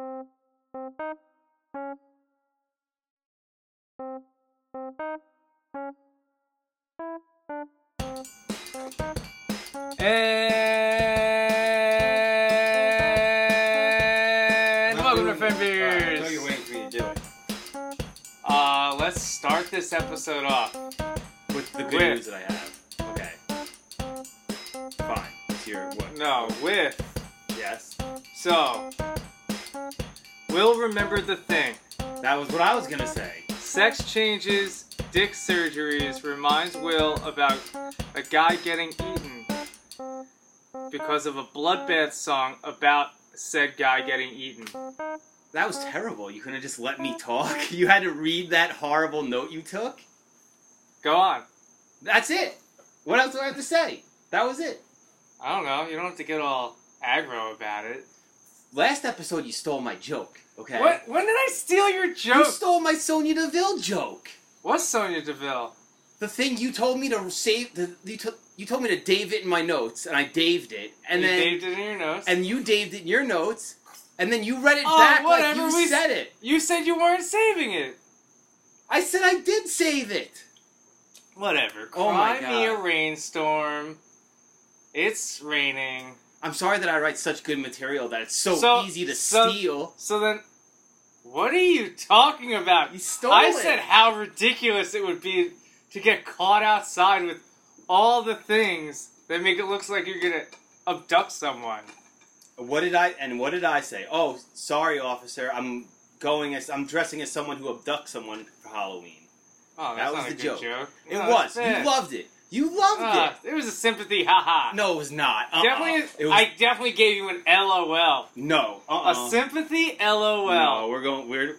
And welcome to Friend I know you're waiting for me to do it. Uh, let's start this episode off. With the good With- news that I have. Okay. Fine. Let's hear it. What? No, with. Yes. So, we'll remember the thing. That was what I was gonna say. Sex changes, dick surgeries reminds Will about a guy getting eaten because of a bloodbath song about said guy getting eaten. That was terrible. You couldn't have just let me talk. You had to read that horrible note you took. Go on. That's it. What else do I have to say? That was it. I don't know. You don't have to get all aggro about it. Last episode, you stole my joke. Okay. What? When did I steal your joke? You stole my Sonya Deville joke. What's Sonya Deville? The thing you told me to save. The, you, you told me to Dave it in my notes, and I daved it, and you then saved it in your notes. and you daved it in your notes, and then you read it Oh, back like whatever, you we- said it. you said you weren't saving it. I said I did save it. Whatever. Oh my Cry me a rainstorm. It's raining. I'm sorry that I write such good material that it's so, So- easy to so- steal. So then, what are you talking about? You stole I it. said how ridiculous it would be to get caught outside with all the things that make it look like you're gonna abduct someone. What did I and what did I say? Oh, sorry, officer. I'm going as I'm dressing as someone who abducts someone for Halloween. Oh, That was the good joke. It No, was. You loved it. You loved Ah, it. it was a sympathy, haha. No, it was not. Uh-uh. Definitely, It was, I definitely gave you an LOL. no. Uh-uh. A sympathy LOL. No, we're going. We're.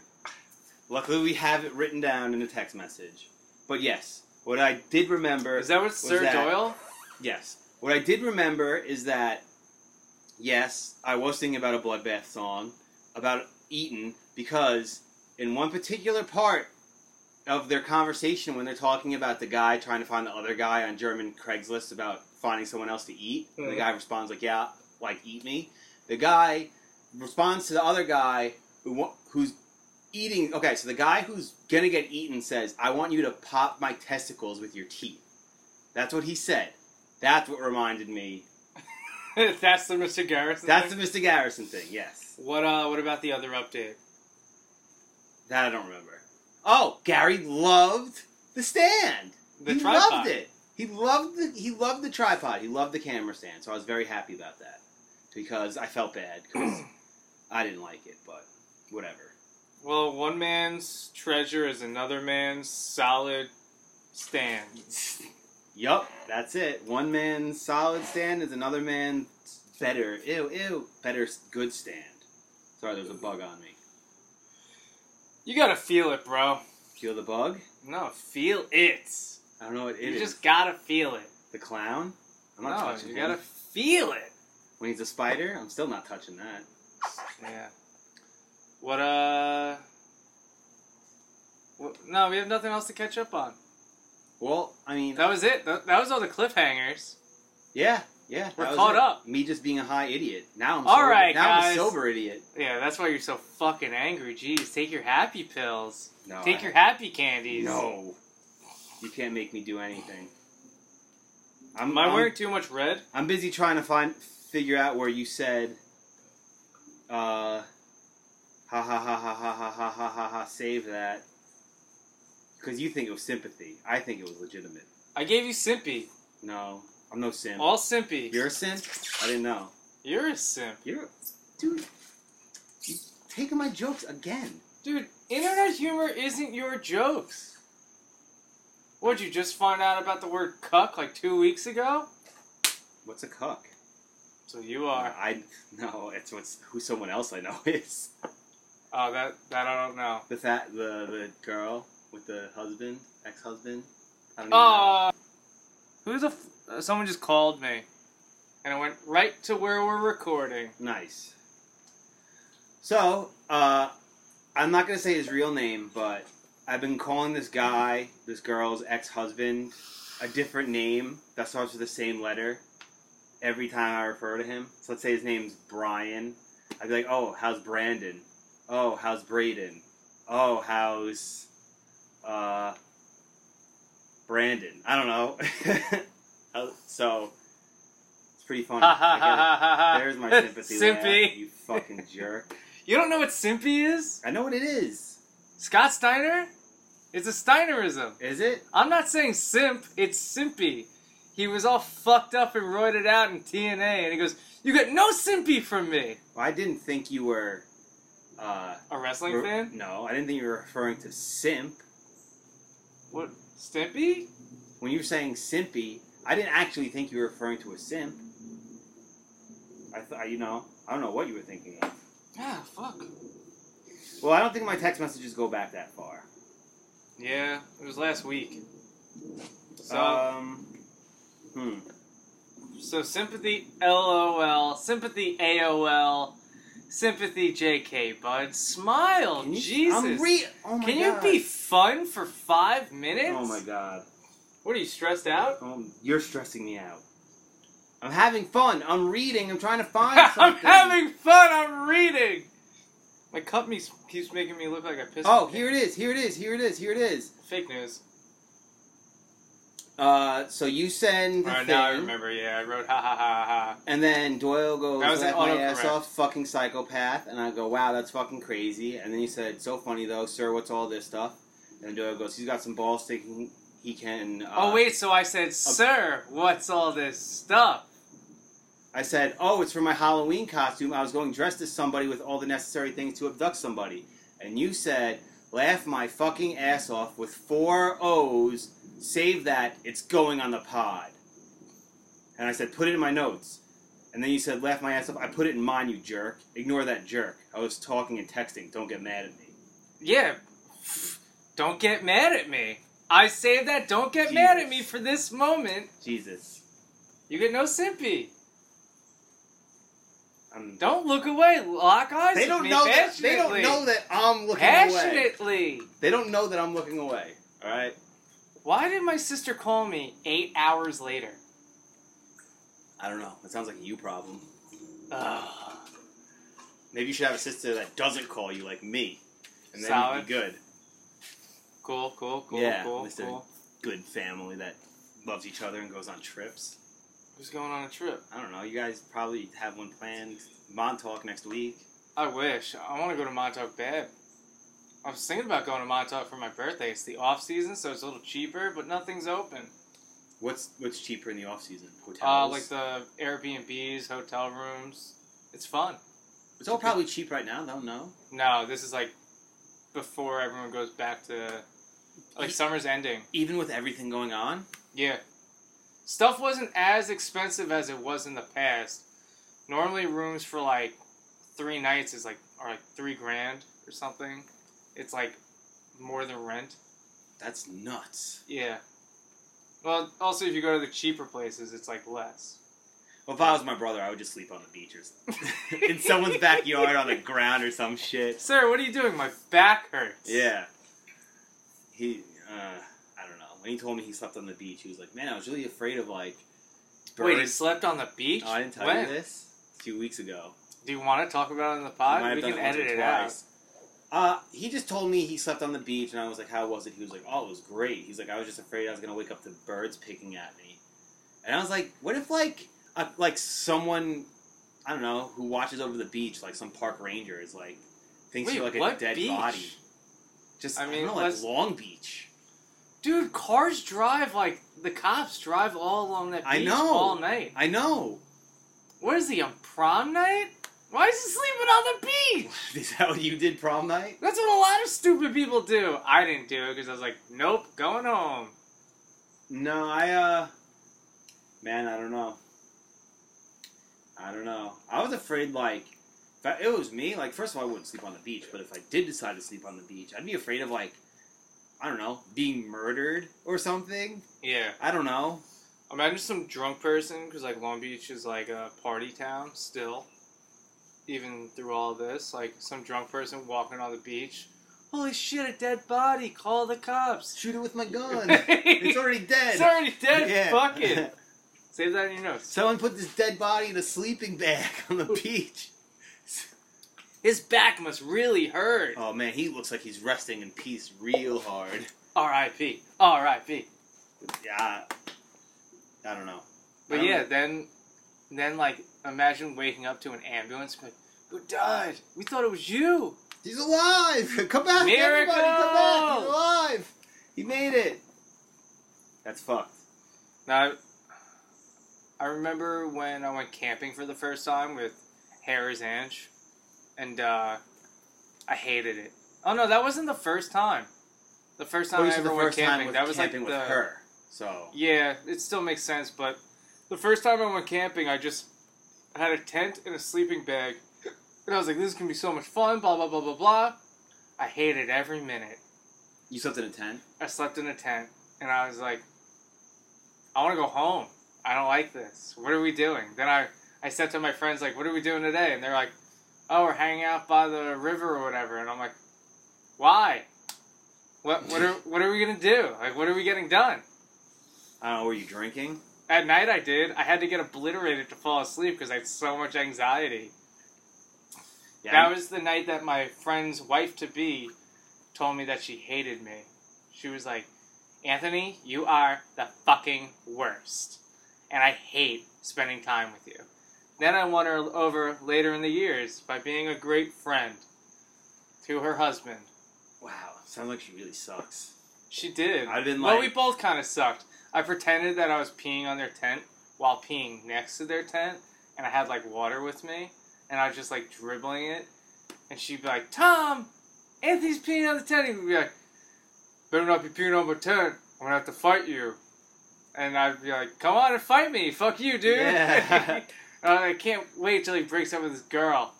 Luckily, we have it written down in a text message. But yes, what I did remember Is that what Sir that- Doyle? Yes. What I did remember is that, yes, I was thinking about a bloodbath song about Eaton because in one particular part of their conversation when they're talking about the guy trying to find the other guy on German Craigslist about finding someone else to eat, and the Mhm. guy responds like, "Yeah, like eat me." The guy responds to the other guy who who's eating. Okay, so the guy who's gonna get eaten says, "I want you to pop my testicles with your teeth." That's what he said. That's what reminded me. That's the Mr. Garrison. That's thing? the Mr. Garrison thing. Yes, What uh? What about the other update? that I don't remember. Oh, Gary loved the stand. The he tripod. loved it. He loved the he loved the tripod. He loved the camera stand. So I was very happy about that because I felt bad because I didn't like it, but whatever. Well, one man's treasure is another man's solid stand. Yup, that's it. One man's solid stand is another man's better. Ew, ew, better good stand. Sorry, there's a bug on me. You gotta feel it, bro. Feel the bug? No, feel it. I don't know what it you is. just gotta feel it. The clown? I'm not no, touching you him. gotta feel it. When he's a spider, I'm still not touching that. Yeah. What uh? What, no, we have nothing else to catch up on. Well, I mean, That was it. That, that was all the cliffhangers. yeah, yeah. We're caught it. up. Me just being a high idiot. Now I'm All sober. right, now I'm a sober idiot. Yeah, that's why you're so fucking angry. Jeez, take your happy pills. No, Take I- your happy candies. No, you can't make me do anything. I'm, Am I I'm- wearing too much red? I'm busy trying to find figure out where you said uh ha ha ha ha ha ha ha ha ha ha save that because you think it was sympathy. I think it was legitimate. I gave you Simpy. No, I'm no simp. All Simpy. You're a simp? I didn't know. You're a simp. You're dude. You taking my jokes again? Dude, internet humor isn't your jokes. What'd you just find out about the word cuck like two weeks ago? What's a cuck? So you are. I no, it's what's who someone else I know is Oh, that that I don't know. the fat the the girl with the husband ex husband. I don't even know. Uh, who's a? F- uh, someone just called me, and I went right to where we're recording. Nice. So, uh, I'm not gonna say his real name, but I've been calling this guy, this girl's ex-husband, a different name that starts with the same letter every time I refer to him. So let's say his name's Brian. I'd be like, "Oh, how's Brandon?" Oh, how's Braden? Oh, how's uh Brandon? I don't know. Uh, so it's pretty funny. It. There's my sympathy laugh, Simpy. you fucking jerk. You don't know what Simpy is? I know what it is. Scott Steiner? It's a Steinerism. Is it? I'm not saying simp, it's simpy. He was all fucked up and roided out in TNA, and he goes, You get no simpy from me. Well, I didn't think you were. Uh, A wrestling re- fan? No, I didn't think you were referring to simp. What? Stimpy? When you were saying simpy, I didn't actually think you were referring to a simp. I thought, you know, I don't know what you were thinking of. Ah, fuck. Well, I don't think my text messages go back that far. Yeah, it was last week. So, um, hmm. so sympathy LOL, sympathy AOL, sympathy JK, bud. Smile, Can you- Jesus. I'm re- oh my Can God. you be fun for five minutes? Oh my god. What are you stressed out? Um, you're stressing me out. I'm having fun. I'm reading. I'm trying to find I'm something. having fun. I'm reading. My cup me- keeps making me look like I pissed. Oh, here it is. Here it is. Here it is. Here it is. Fake news. Uh, so you send the Alright, thing, now I remember. Yeah, I wrote ha ha ha ha. and then Doyle goes, That was an "Laugh my ass autocorrect. off, fucking psychopath." And I go, "Wow, that's fucking crazy." And then he said, "So funny though, sir. What's all this stuff?" And Doyle goes, "He's got some balls thinking he can." Uh, oh wait, so I said, sir, what's all this stuff? I said, "Oh, it's for my Halloween costume. I was going dressed as somebody with all the necessary things to abduct somebody." And you said, "Laugh my fucking ass off with four O's. Save that. It's going on the pod." And I said, "Put it in my notes." And then you said, "Laugh my ass off." I put it in mine, you jerk. Ignore that jerk. I was talking and texting. Don't get mad at me. Yeah. Don't get mad at me. I saved that. Don't get mad at me for this moment. Jesus. You get no simpy. I'm, Don't look away. Lock eyes they don't know that. They don't know that I'm looking away. Passionately. They don't know that I'm looking away. All right. Why did my sister call me eight hours later? I don't know. It sounds like a you problem. Ugh. Maybe you should have a sister that doesn't call you like me, and then Solid. you'd be good. Cool, cool, cool, Yeah, cool, Mr. cool. Good family that loves each other and goes on trips. Who's going on a trip? I don't know. You guys probably have one planned. Montauk next week. I wish. I want to go to Montauk bad. I was thinking about going to Montauk for my birthday. It's the off season, so it's a little cheaper, but nothing's open. What's what's cheaper in the off season? Hotels. Uh, like the Airbnbs, hotel rooms. It's fun. it's all probably cheap right now. Though no. No, this is like before everyone goes back to like summer's ending. Even with everything going on. Yeah. Stuff wasn't as expensive as it was in the past. Normally rooms for like three nights is like are like three grand or something. It's like more than rent. That's nuts. Yeah. Well, also if you go to the cheaper places, it's like less. Well, if I was my brother, I would just sleep on the beach or in someone's backyard on the ground or some shit. Sir, what are you doing? My back hurts. Yeah. He, uh, I don't know. When he told me he slept on the beach, he was like, "Man, I was really afraid of like Wait, he slept on the beach? Oh, I didn't tell when? you this a few weeks ago. Do you want to talk about it in the I pod? We can edit it out. Uh, he just told me he slept on the beach, and I was like, "How was it?" He was like, "Oh, it was great." He's like, "I was just afraid I was gonna wake up to birds picking at me," and I was like, "What if like, a, like someone, I don't know, who watches over the beach, like some park ranger, is like thinks Wait, you're like a dead beach? body." Just I I, mean, mean, know, like Long Beach. Dude, cars drive like the cops drive all along that beach I know. all night. I know. What is he on prom night? Why is he sleeping on the beach? Is that what you did prom night? That's what a lot of stupid people do. I didn't do it because I was like, nope, going home. No, I uh man, I don't know. I don't know. I was afraid like if I, it was me, like first of all I wouldn't sleep on the beach, but if I did decide to sleep on the beach, I'd be afraid of like I don't know, being murdered or something. Yeah. I don't know. Imagine some drunk person because like Long Beach is like a party town still. Even through all this, like some drunk person walking on the beach. Holy shit, a dead body! Call the cops. Shoot it with my gun. it's already dead. It's already dead. Yeah. Fuck it. Save that in your notes. Someone put this dead body in a sleeping bag on the beach. His back must really hurt. Oh man, he looks like he's resting in peace real hard. R.I.P. R.I.P. Yeah, I don't know. I But don't yeah, know. then, then like imagine waking up to an ambulance. Like, Who died? We thought it was you. he's alive. Come back, Miracle! everybody! Come back. He's alive. He made it. That's fucked. Now, I remember when I went camping for the first time with Harris Ange, and uh, I hated it. Oh no, that wasn't the first time. The first time you I ever went camping, that was like the with her. So yeah. It still makes sense, but the first time I went camping, I just had a tent and a sleeping bag, and I was like, "This is gonna be so much fun." Blah blah blah blah blah. I hated every minute. you slept in a tent. I slept in a tent, and I was like, I want to go home. I don't like this. What are we doing? Then I, I said to my friends, like, what are we doing today? And they're like, oh, we're hanging out by the river or whatever. And I'm like, why? What, what, are, what are we going to do? Like, what are we getting done? Know. Were you drinking? At night I did. I had to get obliterated to fall asleep because I had so much anxiety. Yeah. That was the night that my friend's wife to be told me that she hated me. She was like, Anthony, you are the fucking worst. And I hate spending time with you. Then I won her over later in the years by being a great friend to her husband. wow. Sounds like she really sucks. She did. I've been well, we both kind of sucked. I pretended that I was peeing on their tent while peeing next to their tent, and I had like water with me, and I was just like dribbling it, and she'd be like, "Tom, Anthony's peeing on the tent." He'd be like, "Better not be peeing on my tent. I'm gonna have to fight you." And I'd be like, "Come on and fight me. Fuck you, dude." Yeah. And I can't wait till he breaks up with his girl.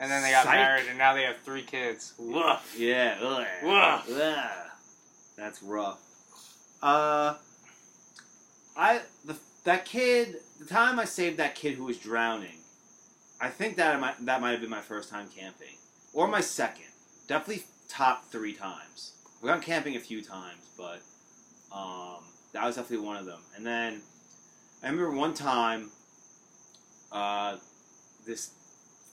And then they got Psych. married, and now they have three kids. Woof. Yeah. Ugh. Ugh. Ugh. That's rough. Uh, I the that kid. The time I saved that kid who was drowning, I think that might that might have been my first time camping, or my second. Definitely top three times. We gone camping a few times, but um, that was definitely one of them. And then I remember one time, uh, this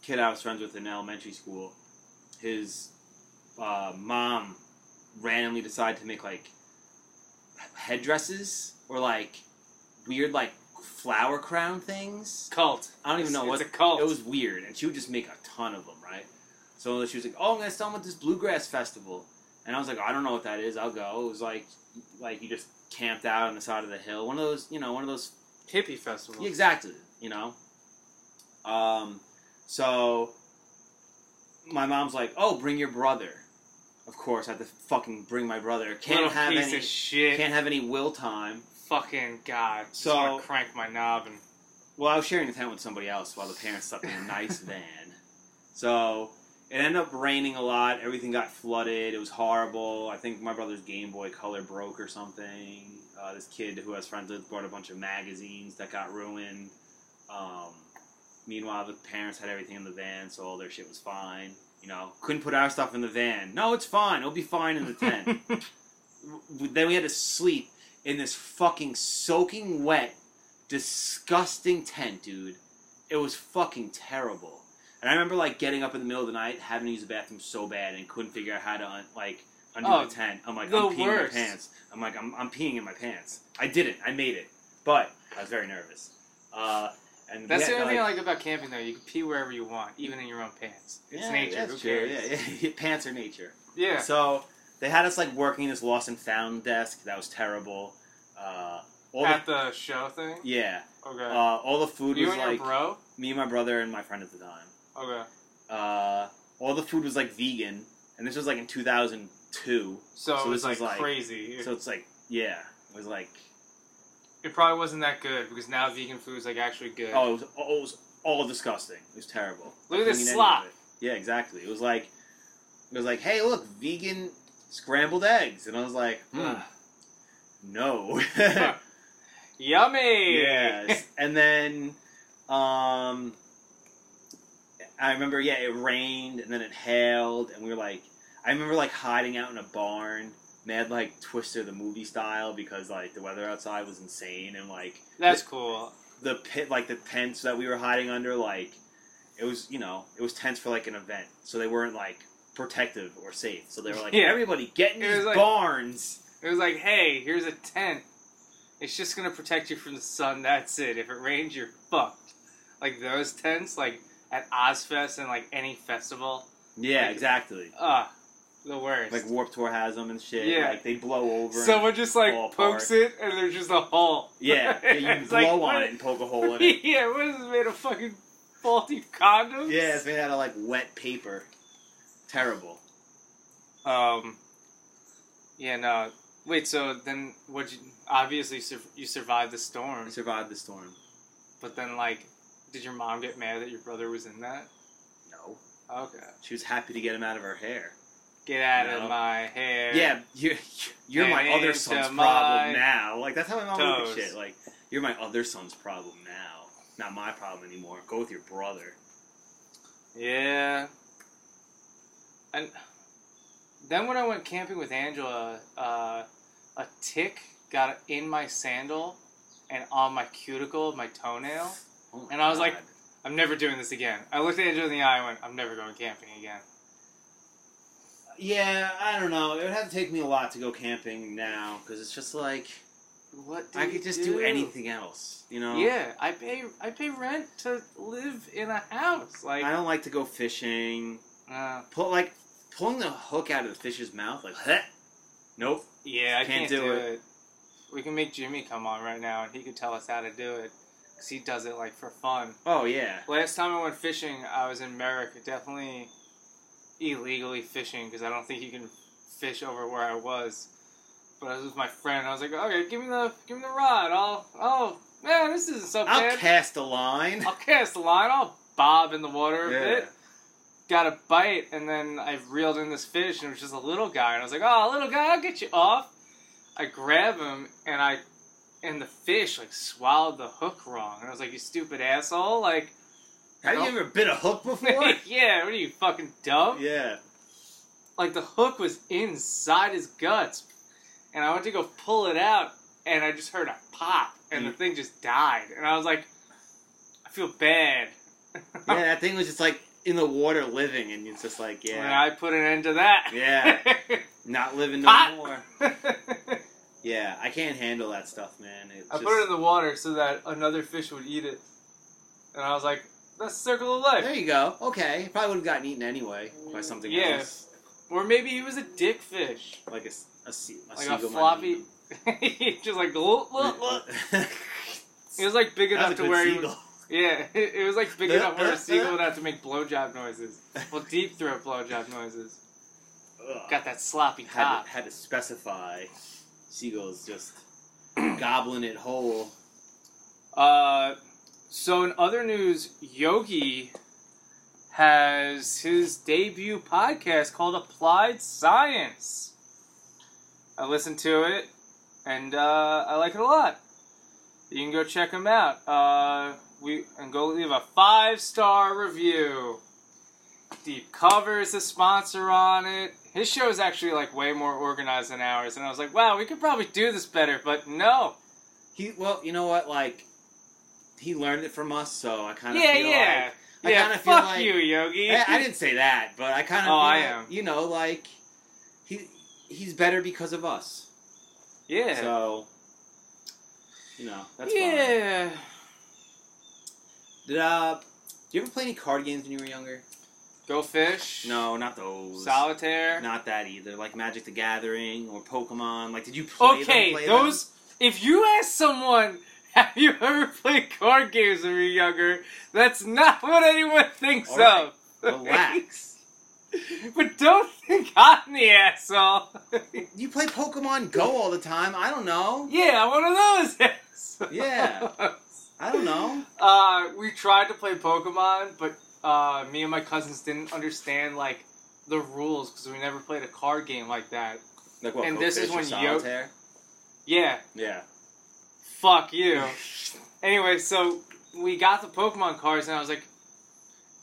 kid I was friends with in elementary school, his uh, mom randomly decided to make like headdresses or like weird like flower crown things. Cult. I don't even know It's what a cult. It was weird, and she would just make a ton of them, right? So she was like, "Oh, I'm gonna sell them at this bluegrass festival," and I was like, "I don't know what that is. I'll go." It was like, like you just camped out on the side of the hill, one of those, you know, one of those hippie festivals. exactly. You know. Um, so my mom's like, "Oh, bring your brother." Of course, I have to fucking bring my brother. Can't Little have piece any. of shit. Can't have any will time. Fucking god. Just So- wanna crank my knob and Well, I was sharing the tent with somebody else while the parents slept in a nice van. So it ended up raining a lot. Everything got flooded. It was horrible. I think my brother's Game Boy Color broke or something. Uh, this kid who has friends with brought a bunch of magazines that got ruined. Um, meanwhile, the parents had everything in the van, so all their shit was fine. You know, couldn't put our stuff in the van. No, it's fine. It'll be fine in the tent. Then we had to sleep in this fucking soaking wet, disgusting tent, dude. It was fucking terrible. And I remember like getting up in the middle of the night, having to use the bathroom so bad, and couldn't figure out how to un- like undo Oh, the tent. I'm like, I'm peeing worst. in my pants. I'm like, I'm, I'm peeing in my pants. I did it. I made it, but I was very nervous. Uh, and That's the only thing I like about camping though. You can pee wherever you want, even in your own pants. It's yeah, nature. That's Who true. cares? Yeah, yeah. pants are nature. Yeah. So they had us like working this lost and found desk. That was terrible. Uh, all At the, the show thing. yeah, Okay. uh, all the food you was like bro. me and my brother and my friend at the time. Okay. Uh, all the food was like vegan, and this was like in 2002. So, So it was like, is like- crazy. So it's like, yeah, it was like, it probably wasn't that good because now vegan food is like actually good. oh, it was, oh, it was all disgusting. It was terrible. Look at this couldn't eat any slop. Yeah, exactly. It was like, it was like, hey, look, vegan scrambled eggs, and I was like, hmm, no. Yummy. yes. and then, um, I remember, yeah, it rained and then it hailed, and we were like, I remember like hiding out in a barn, mad like Twister the movie style, because like the weather outside was insane, and like That's cool. the pit, like the tents that we were hiding under, like it was you know it was tense for like an event, so they weren't like protective or safe. So they were like, Yeah. everybody get in It these like- barns. It was like, hey, here's a tent. It's just gonna protect you from the sun. That's it. If it rains, you're fucked. Like those tents, like at Ozzfest and like any festival. Yeah, Like- exactly. Ah, the worst. Like Warp Tour has them and shit. Yeah. like they blow over. and- Someone just like pokes apart. it and there's just a hole. yeah, yeah, you blow like, on what- it and poke a hole in it. yeah, what is this made of fucking faulty condoms? Yeah, it's made out of like wet paper. Terrible. Um. Yeah. No. Wait. So then, what? You obviously sur- you survived the storm, I survived the storm. but then like, did your mom get mad that your brother was in that? No, Okay. she was happy to get him out of her hair. Get out of my hair. Yeah, you're, you're my other son's problem now. Like that's how my mom toes. at shit. Like you're my other son's problem now, not my problem anymore. Go with your brother. Yeah. And then when I went camping with Angela, uh, a tick got in my sandal and on my cuticle, my toenail. Oh my And I was like- I'm never doing this again. I looked at Angela in the eye and went, I'm never going camping again. Yeah, I don't know. It would have to take me a lot to go camping now because it's just like What do I could just do? do anything else. You know? Yeah, I pay I pay rent to live in a house. Like, I don't like to go fishing. uh, Pull like pulling the hook out of the fish's mouth. Like, huh? nope. yeah, I Can't can't, do do, it. it. We can make Jimmy come on right now, and he could tell us how to do it, cause he does it like for fun. Oh yeah. Last time I went fishing, I was in Merrick. Definitely illegally fishing because I don't think you can fish over where I was. But I was with my friend. I was like, okay, give me the give me the rod. I'll oh man, this isn't so bad. I'll cast a line. I'll cast a line. I'll bob in the water a Yeah. bit. Got a bite, and then I reeled in this fish, and it was just a little guy. And I was like, "Oh, little guy, I'll get you off." I grab him, and I, and the fish like swallowed the hook wrong. And I was like, "You stupid asshole!" Like, Have you ever bit a hook before? yeah, what are you fucking dumb? yeah. Like the hook was inside his guts, and I went to go pull it out, and I just heard a pop, and the Mm. thing just died. And I was like, I feel bad. Yeah, that thing was just like in the water living, and it's just like, And yeah, I put an end to that. Yeah. not living no Pot. more. Yeah, I can't handle that stuff, man. It I just, put it in the water so that another fish would eat it. And I was like, that's the circle of life. There you go. Okay, probably would have gotten eaten anyway by something Yeah. else, Or maybe he was a dick fish. like a, s- a, sea, a Like a seagull might floppy. Just like, look, look, look. them. It was like big That was enough a to good where he seagull. was, Yeah, it, it was like big enough where a seagull would have to make blowjob noises. Well, deep throat blowjob noises. Ugh. Got that sloppy had to, had to specify. Seagulls just gobbling it whole. Uh, so in other news, Yogi has his debut podcast called Applied Science. I listened to it, and uh, I like it a lot. You can go check him out. Uh, we and go leave a five star review. Deep Cover is the sponsor on it. His show is actually like way more organized than ours, and I was like, wow, we could probably do this better, but no. He well, you know what? Like he learned it from us, so I kind of Yeah, feel yeah. I yeah, kinda feel fuck like- you, Yogi. I, I didn't say that, but I kind of Oh, feel I like, am. You know, like he he's better because of us. Yeah. So you know that's fine. yeah. Did uh, do you ever play any card games when you were younger? Go fish. No, not those. Solitaire. Not that either. Like Magic the Gathering or Pokemon. Like, did you play them? okay, play those. If you ask someone, have you ever played card games when you were younger? That's not what anyone thinks All right, of. Relax. but don't think I'm the asshole. you play Pokemon Go all the time. I don't know. yeah, I'm one of those assholes. Yeah. I don't know. Uh, we tried to play Pokemon, but uh, me and my cousins didn't understand like the rules because we never played a card game like that. Like what? And this is when Yo- Yeah, Yeah. Fuck you. anyway, so we got the Pokemon cards, and I was like,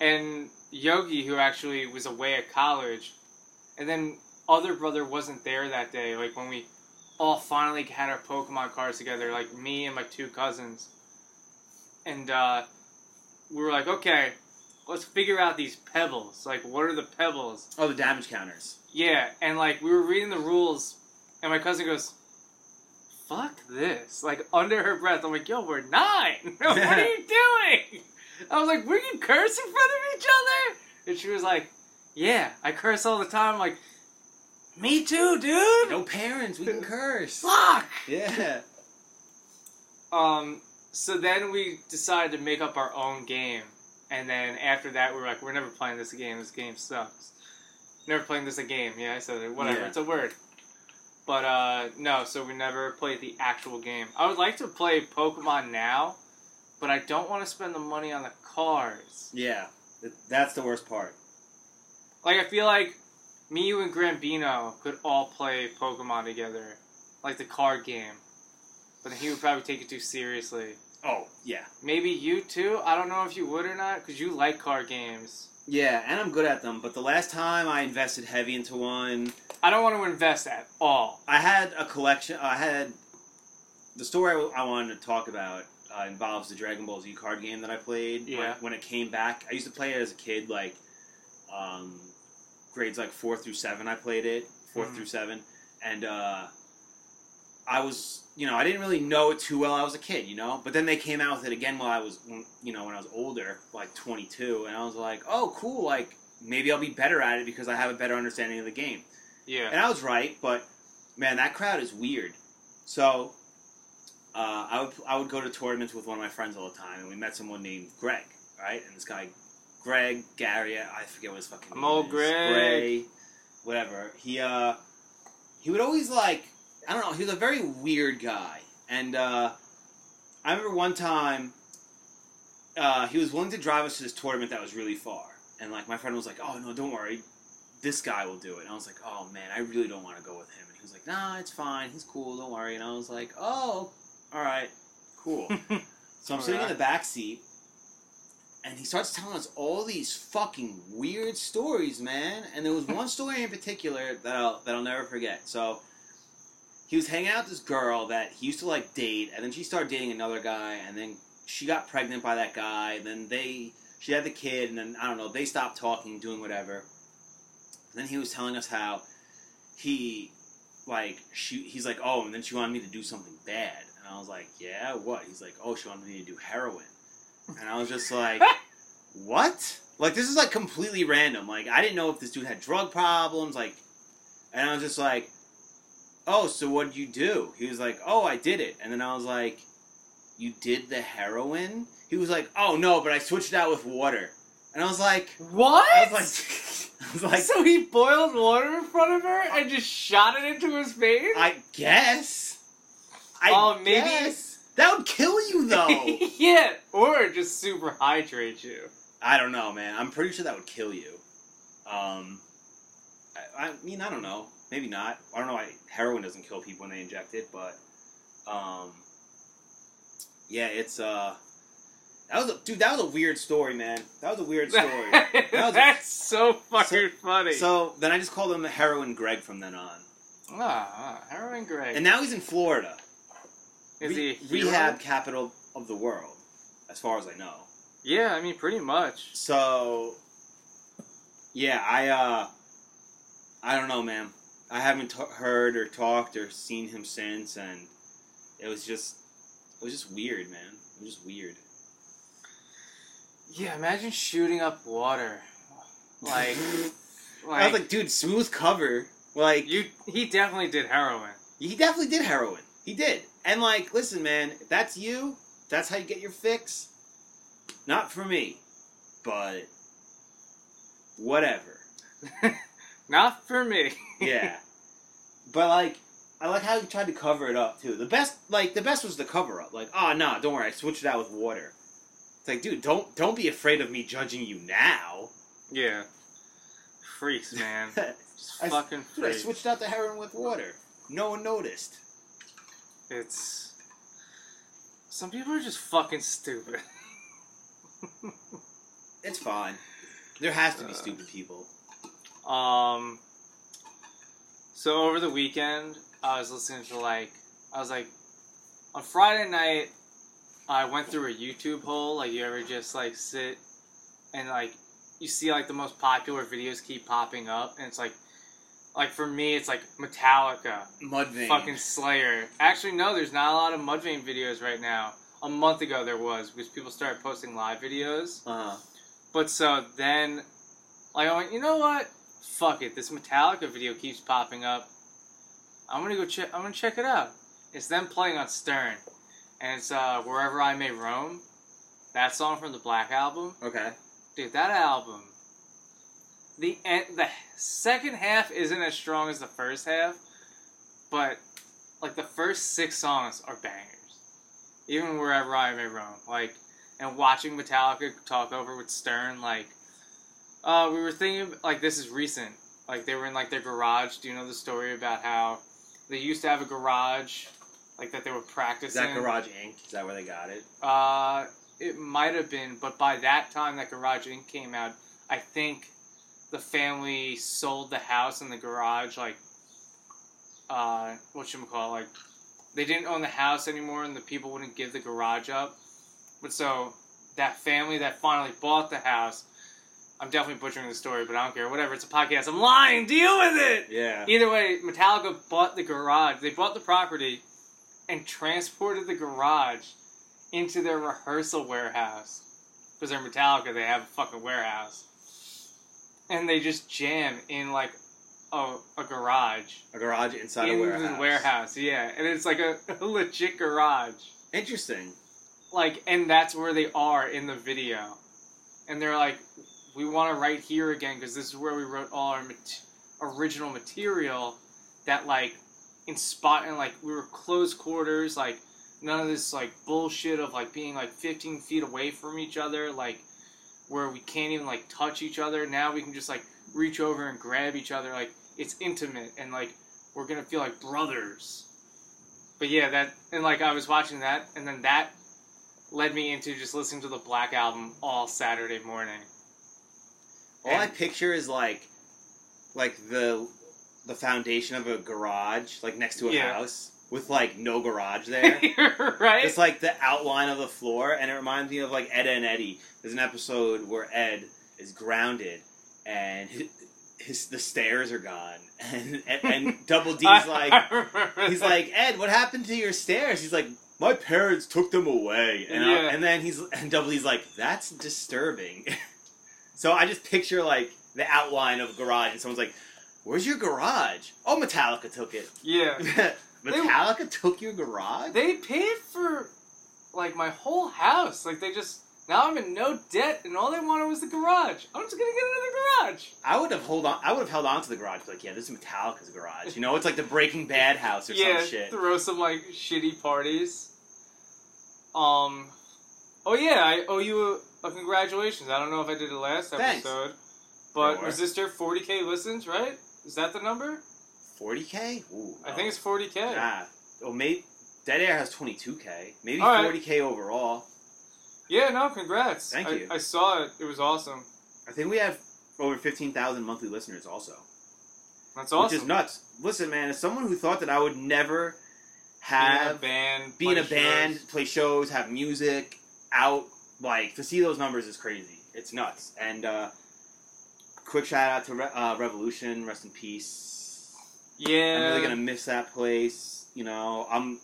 and Yogi, who actually was away at college, and then other brother wasn't there that day. Like when we all finally had our Pokemon cards together, like me and my two cousins, and uh, we were like, okay, let's figure out these pebbles. Like, what are the pebbles? Oh, the damage counters. Yeah, and like we were reading the rules, and my cousin goes, "Fuck this!" Like under her breath, I'm like, "Yo, we're nine. what are you doing?" I was like, "Were you curse in front of each other?" And she was like, "Yeah, I curse all the time." I'm like, "Me too, dude." No parents, we can curse. Fuck. Yeah. Um. So then we decided to make up our own game, and then after that, we were like, "We're never playing this game. This game sucks." Never playing this a game. Yeah, I said it. Whatever. Yeah. It's a word. But uh, no, so we never played the actual game. I would like to play Pokemon now, but I don't want to spend the money on the cars. Yeah. That's the worst part. Like I feel like me, you, and Grambino could all play Pokemon together, like the card game. But he would probably take it too seriously. Oh, yeah. Maybe you too. I don't know if you would or not, because you like card games. Yeah, and I'm good at them, but the last time I invested heavy into one, I don't want to invest at all. I had a collection. I had the story I, wanted to talk about uh, involves the Dragon Ball Z card game that I played when, Yeah. when it came back. I used to play it as a kid, like um, grades like four through seven. I played it 4th Mhm. through seven, and uh, I was, you know, I didn't really know it too well. I was a kid, you know. But then they came out with it again while I was, you know, when I was older, like 22, and I was like, oh, cool, like. Maybe I'll be better at it because I have a better understanding of the game. Yeah. And I was right, but man, that crowd is weird. So uh, I would I would go to tournaments with one of my friends all the time, and we met someone named Greg, right? And this guy, Greg Gary, I forget what his fucking I'm name old is. Greg. Gray, whatever. He uh he would always like I don't know. He was a very weird guy, and uh, I remember one time. Uh, he was willing to drive us to this tournament that was really far, and like my friend was like, "Oh no, don't worry, this guy will do it. And I was like, oh man, I really don't want to go with him. And he was like, nah, it's fine. He's cool. Don't worry. And I was like, oh, all right, cool. so I'm sitting in the back seat, and he starts telling us all these fucking weird stories, man. And there was one story in particular that I'll that I'll never forget. So he was hanging out with this girl that he used to like date, and then she started dating another guy, and then she got pregnant by that guy. and Then they she had the kid, and then I don't know. They stopped talking, doing whatever. Then he was telling us how he like she he's like oh and then she wanted me to do something bad and I was like yeah what he's like oh she wanted me to do heroin and I was just like what like this is like completely random like I didn't know if this dude had drug problems like and I was just like oh so what did you do he was like oh I did it and then I was like you did the heroin he was like oh no but I switched out with water and I was like what? I was like I was like so he boiled water in front of her and just shot it into his face? I guess. I Oh, maybe- guess. that would kill you though. yeah, or just super hydrate you. I don't know, man. I'm pretty sure that would kill you. Um, I, I mean, I don't know. Maybe not. I don't know why heroin doesn't kill people when they inject it, but um, yeah, it's uh, that was a, dude. That was a weird story, man. That was a weird story. was- That's so fucking funny. so then I just called him Heroin Greg from then on, ah, ah, heroin Greg. and now he's in Florida. Is Re- he a rehab capital of the world, as far as I know. Yeah, I mean, pretty much. So, yeah, I uh, I don't know, man. I haven't t- heard or talked or seen him since, and it was just, it was just weird, man. It was just weird. Yeah, imagine shooting up water. Like, like I was like, dude, smooth cover. Like, you. He definitely did heroin. he definitely did heroin. He did. And like, listen, man, if that's you, that's how you get your fix. Not for me, but whatever. Not for me. yeah. But like, I like how he tried to cover it up too. The best, like, the best was the cover up. Like, oh no, don't worry, I switched it out with water. It's like, dude, don't don't be afraid of me judging you now. yeah. Freaks, man. Just I- fucking Dude, I switched out the heroin with water. No one noticed. It's. Some people are just fucking stupid. It's fine. There has to be Uh. stupid people. Um. So over the weekend, I was listening to like, I was like, on Friday night, I went through a YouTube hole. Like you ever just like sit and like you see like the most popular videos keep popping up, and it's like, like for me, it's like Metallica, Mudvayne. fucking Slayer. Actually, no, there's not a lot of Mudvayne videos right now. A month ago there was because people started posting live videos. Uh-huh. But so then, like I went, you know what? Fuck it. This Metallica video keeps popping up. I'm gonna go check. I'm gonna check it out. It's them playing on Stern, and it's uh, "Wherever I May Roam." That song from the Black album, okay. dude. That album. The end, the second half isn't as strong as the first half, but like the first six songs are bangers. Even wherever I may roam, like and watching Metallica talk over with Stern, like uh, we were thinking like this is recent. Like they were in like their garage. Do you know the story about how they used to have a garage, like that they were Is practicing? that Garage Inc? Is that where they got it? Uh, it might have been, but by that time that Garage Inc. came out, I think the family sold the house and the garage. Like, uh, what should we call it? Like, they didn't own the house anymore, and the people wouldn't give the garage up. But so that family that finally bought the house. I'm definitely butchering the story, but I don't care. Whatever, it's a podcast. I'm lying. Deal with it. Yeah. Either way, Metallica bought the garage. They bought the property and transported the garage into their rehearsal warehouse. Because they're Metallica, they have a fucking warehouse. And they just jam in like a, a garage. A garage inside in a warehouse. the warehouse, yeah. And it's like a, a legit garage. Interesting. Like, and that's where they are in the video. And they're like, we want to write here again because this is where we wrote all our mat- original material that like inspired and like we were close quarters like none of this like bullshit of like being like 15 feet away from each other like where we can't even like touch each other. Now we can just like reach over and grab each other like it's intimate and like we're gonna feel like brothers. But yeah that and like i was watching that and then that led me into just listening to the black album all saturday morning All I picture is like, like the, the foundation of a garage, like next to a Yeah. house with like no garage there. right It's like the outline of the floor, and it reminds me of like Ed and Eddie. There's an episode where Ed is grounded, and his, his the stairs are gone, and and, and Double D's like, he's like, Ed, what happened to your stairs? He's like, my parents took them away, and I- and then he's and Double D's like, that's disturbing. So I just picture like the outline of a garage, and someone's like, where's your garage? Oh, Metallica took it. yeah Metallica took your garage. they paid for like my whole house like they just now i'm in no debt and all they wanted was the garage i'm just gonna get another garage I would have hold on. I would have held on to the garage. Like, yeah, this is Metallica's garage. You know, it's like the Breaking Bad house or yeah some shit. throw some like shitty parties um oh yeah i owe you a, a congratulations i don't know if i did it last Thanks. episode but Don't was worry. this their 40k listens right is that the number Forty k. Ooh, i no. think it's 40k Nah. Oh, maybe Dead Air has twenty two k. Maybe All right. forty k overall. yeah no congrats Thank I, you. I saw it it was awesome I think we have over fifteen thousand monthly listeners also, that's awesome which is nuts. Listen, man, as someone who thought that I would never Being in a have band be in a play band, play shows, have music out, like to see those numbers is crazy. It's nuts. And uh, quick shout out to Re- uh, Revolution, rest in peace. yeah I'm really gonna miss that place. You know, I'm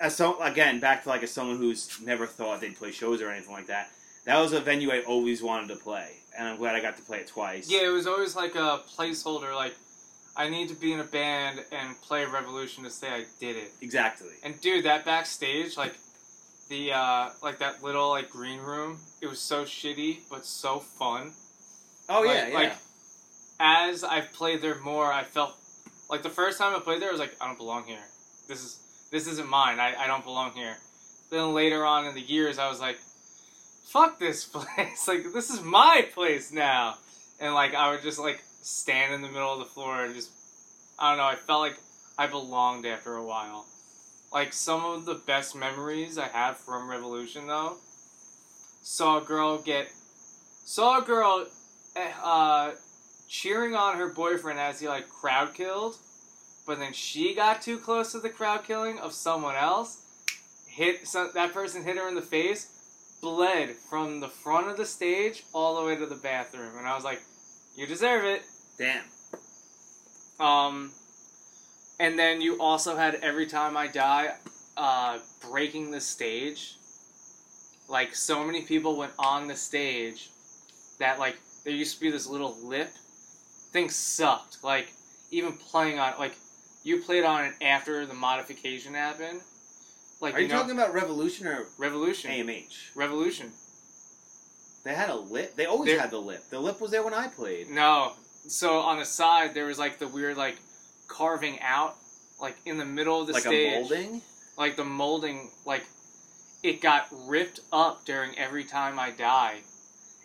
as so again back to like as someone who's never thought they'd play shows or anything like that. That was a venue I always wanted to play, and I'm glad I got to play it twice. Yeah, it was always like a placeholder. Like, I need to be in a band and play Revolution to say I did it. exactly. And dude, that backstage, like the uh, like that little like green room, it was so shitty but so fun. Oh Like- yeah, yeah. like- As I've played there more, I felt like the first time I played there, I was like, I don't belong here. This is this isn't mine. I, I don't belong here. Then later on in the years, I was like, fuck this place. like this is my place now. And like I would just like stand in the middle of the floor and just I don't know. I felt like I belonged after a while. Like some of the best memories I have from Revolution though. Saw a girl get saw a girl eh, uh, cheering on her boyfriend as he like crowd killed, but then she got too close to the crowd killing of someone else. Hit some, that person hit her in the face, bled from the front of the stage all the way to the bathroom, and I was like, "You deserve it." Damn. Um, and then you also had every time I die, uh, breaking the stage. Like so many people went on the stage that like there used to be this little lip. Things sucked. Like even playing on like you played on it after the modification happened. Like Are you know, talking about Revolution or Revolution? AMH? Revolution. They had a lip. They always There- had the lip. The lip was there when I played. No. So on the side there was like the weird like carving out like in the middle of the like stage. a molding. like the molding like it got ripped up during every time I die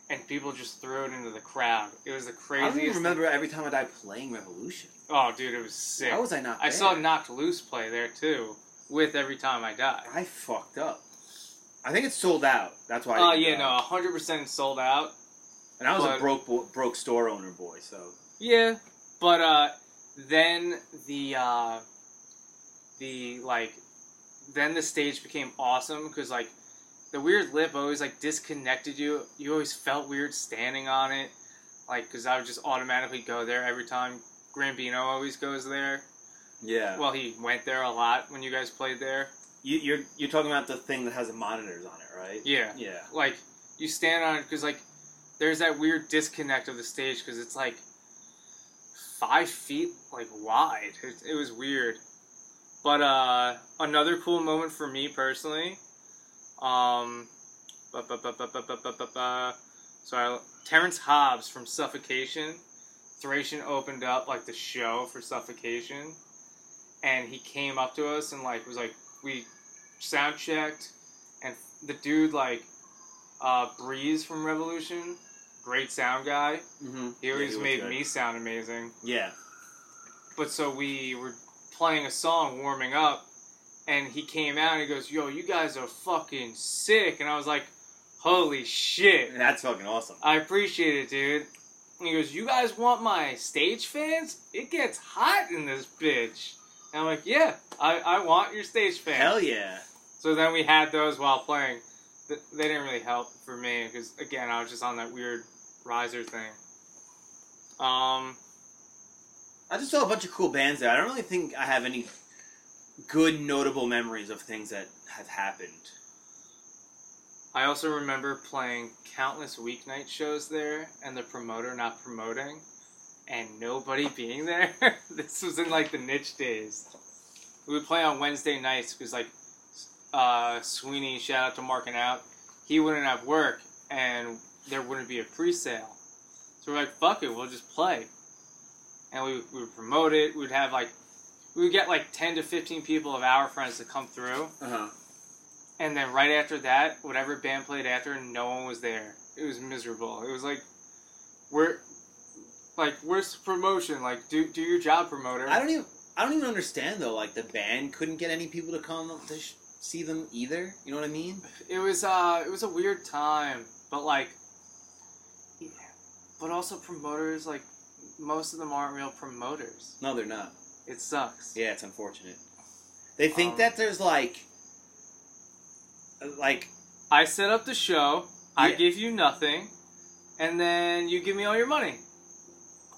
and people just threw it into the crowd. It was the I craziest don't even remember every time I died playing Revolution. Oh dude, it was sick. How was I not? I there? saw Knocked Loose play there too with every time I die. I fucked up. I think it's sold out. That's why. Oh I didn't yeah, no, 100% sold out. And I was but- a broke bo- broke store owner boy, so Yeah, but uh, then the uh, the like, then the stage became awesome because like, the weird lip always like disconnected you. You always felt weird standing on it, like because I would just automatically go there every time. Grambino always goes there. yeah. Well, he went there a lot when you guys played there. you, you're you're talking about the thing that has the monitors on it, right? Yeah, Yeah. like you stand on it because like there's that weird disconnect of the stage because it's like five feet like wide. It, it was weird. But uh, another cool moment for me personally. Um, so Terrance Hobbs from Suffocation. Thracian opened up like the show for Suffocation, and he came up to us and like was like we sound checked, and the dude like uh, Breeze from Revolution great sound guy. Mm-hmm. He always made me sound amazing. Yeah. But so we were playing a song, warming up, and he came out and he goes, "Yo, you guys are fucking sick," and I was like, "Holy shit!" That's fucking awesome. I appreciate it, dude. And he goes, "You guys want my stage fans? It gets hot in this bitch." And I'm like, "Yeah, I, I want your stage fans." Hell yeah. So then we had those while playing. Th- They didn't really help for me because again I was just on that weird riser thing. Um, I just saw a bunch of cool bands there. I don't really think I have any good notable memories of things that have happened. I also remember playing countless weeknight shows there and the promoter not promoting and nobody being there. this was in like the niche days. We would play on Wednesday nights because like uh, Sweeney, shout out to Marking Out, he wouldn't have work and there wouldn't be a pre-sale. So we're like, fuck it, we'll just play. And we, we would promote it. We'd have like, we would get like 10 to 15 people of our friends to come through. Uh huh. And then right after that, whatever band played after, no one was there. It was miserable. It was like, where, like, where's the promotion? Like, do do your job, promoter. I don't even. I don't even understand though. Like the band couldn't get any people to come to sh- see them either. You know what I mean? It was uh, it was a weird time, but like, yeah. but also promoters like, most of them aren't real promoters. No, they're not. It sucks. Yeah, it's unfortunate. They think Um, that there's like, like I set up the show. I give you nothing, and then you give me all your money.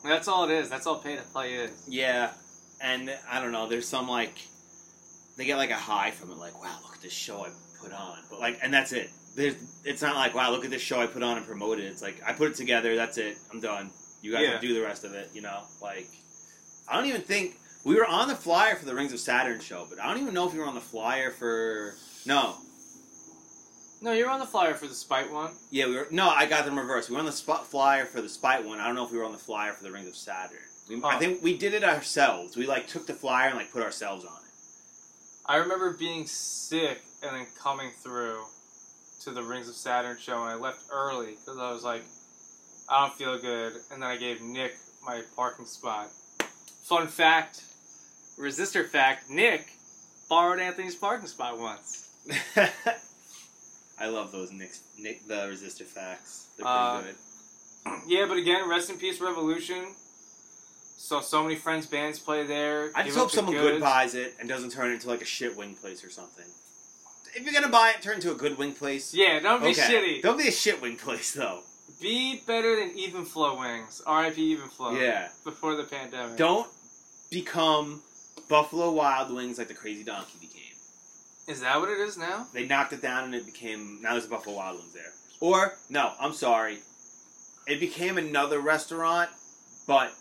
That's all it is. That's all pay to play is. yeah, and I don't know. There's some like, they get like a high from it. Like, wow, look at this show I put on. But like, and that's it. There's, it's not like, wow, look at this show I put on and promoted. It's like I put it together. That's it. I'm done. You guys Yeah. do the rest of it. You know, like, I don't even think we were on the flyer for the Rings of Saturn show, but I don't even know if we were on the flyer for no. No, you're on the flyer for the Spite one. Yeah, we were. No, I got them reversed. We were on the spot flyer for the Spite one. I don't know if we were on the flyer for the Rings of Saturn. We, I think we did it ourselves. We like took the flyer and like put ourselves on it. I remember being sick and then coming through to the Rings of Saturn show, and I left early because I was like, I don't feel good, and then I gave Nick my parking spot. Fun fact, resistor fact: Nick borrowed Anthony's parking spot once. I love those Nick, Nick the resistor facts. They're pretty Uh, good. Yeah, but again, rest in peace, Revolution. So so many friends bands play there. I just hope someone good buys it and doesn't turn it into like a shit wing place or something. if you're gonna buy it, turn it to a good wing place. Yeah, don't be Okay. shitty. Don't be a shit wing place though. Be better than Even Flow Wings. R.I.P. Even Flow. Yeah. Before the pandemic. Don't become Buffalo Wild Wings like the Crazy Donkey became. Is that what it is now? They knocked it down and it became now there's a Buffalo Wild Wings there. Or no, I'm sorry, it became another restaurant, but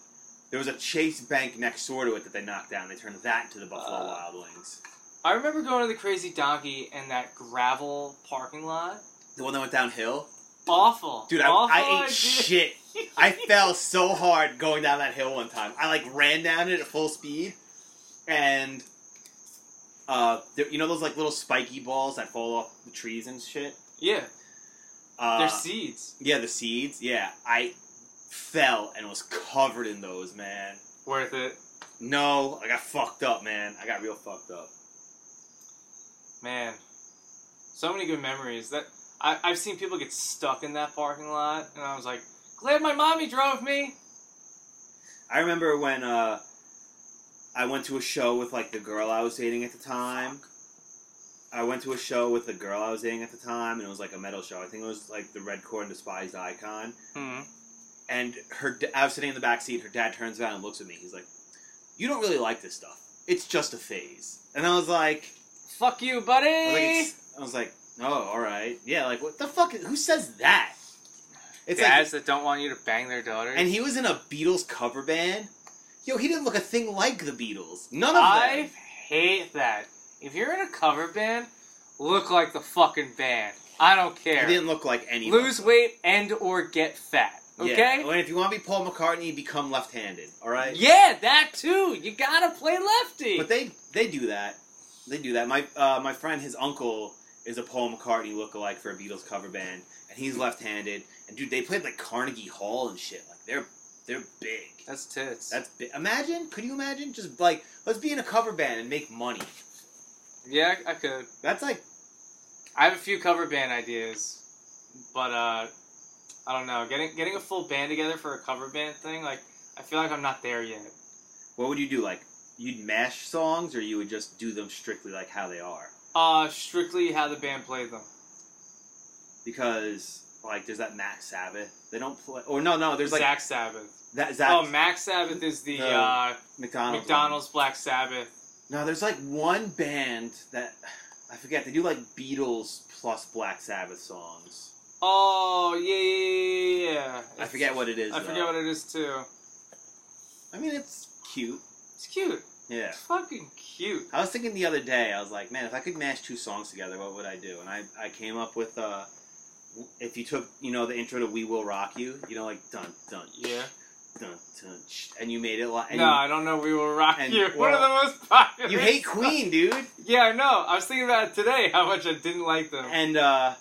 there was a Chase Bank next door to it that they knocked down. They turned that into the Buffalo Uh. Wild Wings. I remember going to the Crazy Donkey and that gravel parking lot. The one that went downhill, Awful. dude. I, Awful I ate idea. shit. I fell so hard going down that hill one time. I like ran down it at full speed, and uh, there, you know those like little spiky balls that fall off the trees and shit. Yeah, Uh, they're seeds. Yeah, the seeds. Yeah, I fell and was covered in those, man. Worth it. No, I got fucked up, man. I got real fucked up. Man, so many good memories. That I, I've seen people get stuck in that parking lot, and I was like, glad my mommy drove me. I remember when uh, I went to a show with like the girl I was dating at the time. I went to a show with the girl I was dating at the time, and it was like a metal show. I think it was like the Red Chord and Despised Icon. Hmm. And her, I was sitting in the back seat. Her dad turns around and looks at me. He's like, "You don't really like this stuff. It's just a phase." And I was like, Fuck you, buddy. I was like, I was like, oh, all right, yeah. Like, what the fuck? Who says that? It's like, Dads that don't want you to bang their daughters. and he was in a Beatles cover band. Yo, he didn't look a thing like the Beatles. None of I them. hate that. If you're in a cover band, look like the fucking band. I don't care. He didn't look like any. Lose weight and or get fat. Okay? Yeah. And if you want to be Paul McCartney, become left-handed. All right. Yeah, that too. You gotta play lefty. But they they do that. They do that. My uh, my friend, his uncle is a Paul McCartney lookalike for a Beatles cover band, and he's left-handed. And dude, they played like Carnegie Hall and shit. Like they're they're big. That's tits. That's big. Imagine, could you imagine? Just like let's be in a cover band and make money. yeah, I could. That's like I have a few cover band ideas, but uh, I don't know. Getting getting a full band together for a cover band thing, like I feel like I'm not there yet. what would you do? Like you'd mash songs, or you would just do them strictly like how they are? Uh, strictly how the band played them. Because like there's that Mac Sabbath. They don't play. Or no, no. There's like Zakk Sabbath. that. Zakk oh, Mac Sabbath is the No. uh, McDonald's. McDonald's Black Sabbath. No, there's like one band that I forget. They do like Beatles plus Black Sabbath songs. Oh yeah, yeah, yeah, yeah. I forget what it is. I though. forget what it is too. I mean, it's cute. It's cute. Yeah. It's fucking cute. I was thinking the other day. I was like, man, if I could mash two songs together, what would I do? And I, I came up with uh, if you took you know the intro to "We Will Rock You," you know, like dun dun Yeah. dun dun, sh- and you made it like. no, I don't know. We will rock and- you. One of the most popular. You hate songs. Queen, dude, Yeah, I know. I was thinking about it today. How much I didn't like them. and uh,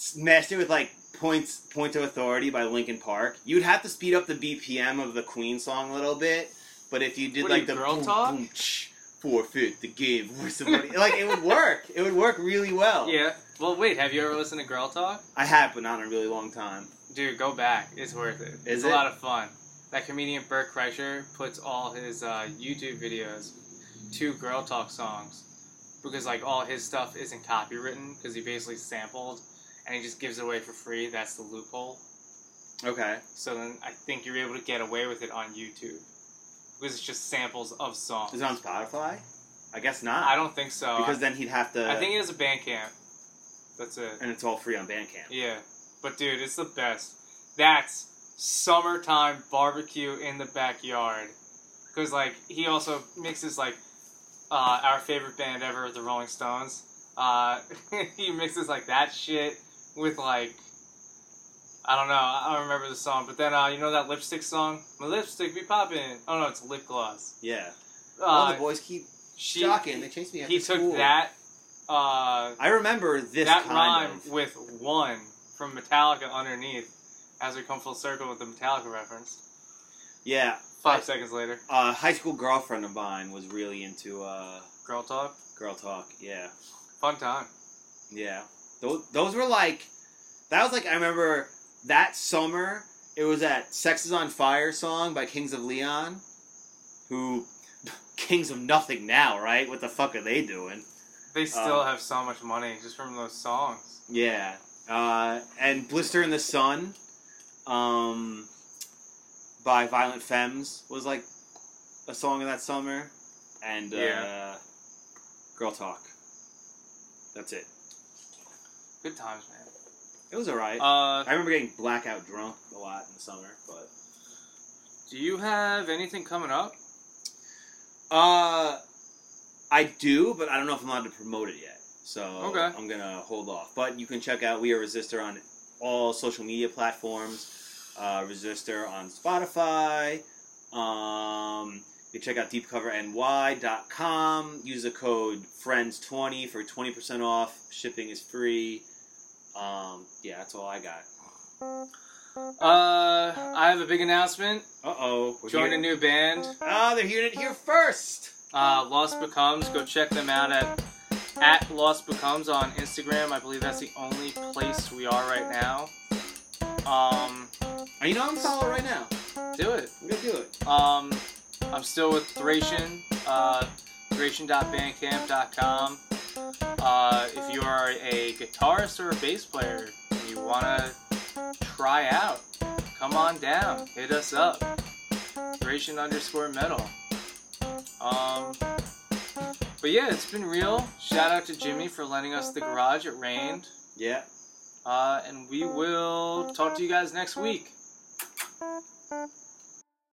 smashed it with like "Points Point of Authority" by Linkin Park. You'd have to speed up the BPM of the Queen song a little bit, but if you did What like you, the girl boom, talk? boom, ch- forfeit the game, of money, like it would work. It would work really well. Yeah. Well, wait. Have you ever listened to Girl Talk? I have, but not in a really long time. Dude, go back. It's worth it. Is it's it? a lot of fun. That comedian Bert Kreischer puts all his uh, YouTube videos to Girl Talk songs because like all his stuff isn't copywritten because he basically sampled and he just gives it away for free. That's the loophole. Okay. So then I think you're able to get away with it on YouTube because it's just samples of songs. Is it on Spotify? I guess not. I don't think so. because then he'd have to. I think it is a Bandcamp. That's it. and it's all free on Bandcamp. Yeah, but dude, it's the best. That's summertime barbecue in the backyard. Because like he also mixes like uh, our favorite band ever, the Rolling Stones. Uh, he mixes like that shit with like I don't know. I don't remember the song, but then uh, you know that lipstick song, "My Lipstick Be Poppin'." Oh no, it's lip gloss. Yeah. Uh, All the boys keep she, shocking. They chased me after he took school. that. Uh, I remember this that rhyme of. with one from Metallica underneath as we come full circle with the Metallica reference. Yeah. Five I- seconds later, A high school girlfriend of mine was really into uh, girl talk, girl talk. Yeah. fun time. Yeah. Those, those were like. That was like, I remember that summer, it was that Sex is on Fire song by Kings of Leon. Who. Kings of Nothing now, right? What the fuck are they doing? They still Um, have so much money just from those songs. Yeah. Uh, and Blister in the Sun um, by Violent Femmes was like a song of that summer. And uh, Yeah. Girl Talk. That's it. Good times, man. It was alright. Uh, I remember getting blackout drunk a lot in the summer, but. do you have anything coming up? Uh, I do, but I don't know if I'm allowed to promote it yet. So Okay. I'm gonna hold off. But you can check out We Are Resistor on all social media platforms. Uh, Resistor on Spotify. Um, you can check out deepcoverny.com. Use the code FRIENDS20 for 20% off. Shipping is free. Um, yeah, that's all I got. Uh, I have a big announcement. Uh oh. Join a new band. Ah, they're hearing it here first. Uh, Lost Becomes. Go check them out at at Lost Becomes on Instagram. I believe that's the only place we are right now. Um, Oh, you know I'm follow right now. do it. I'm gonna do it. Um, I'm still with Thracian, uh, thracian.bandcamp.com. Uh, if you are a guitarist or a bass player and you want to try out, come on down, hit us up. Thracian underscore metal. Um, but yeah, it's been real. Shout out to Jimmy for lending us the garage. It rained. Yeah. Uh, and we will talk to you guys next week.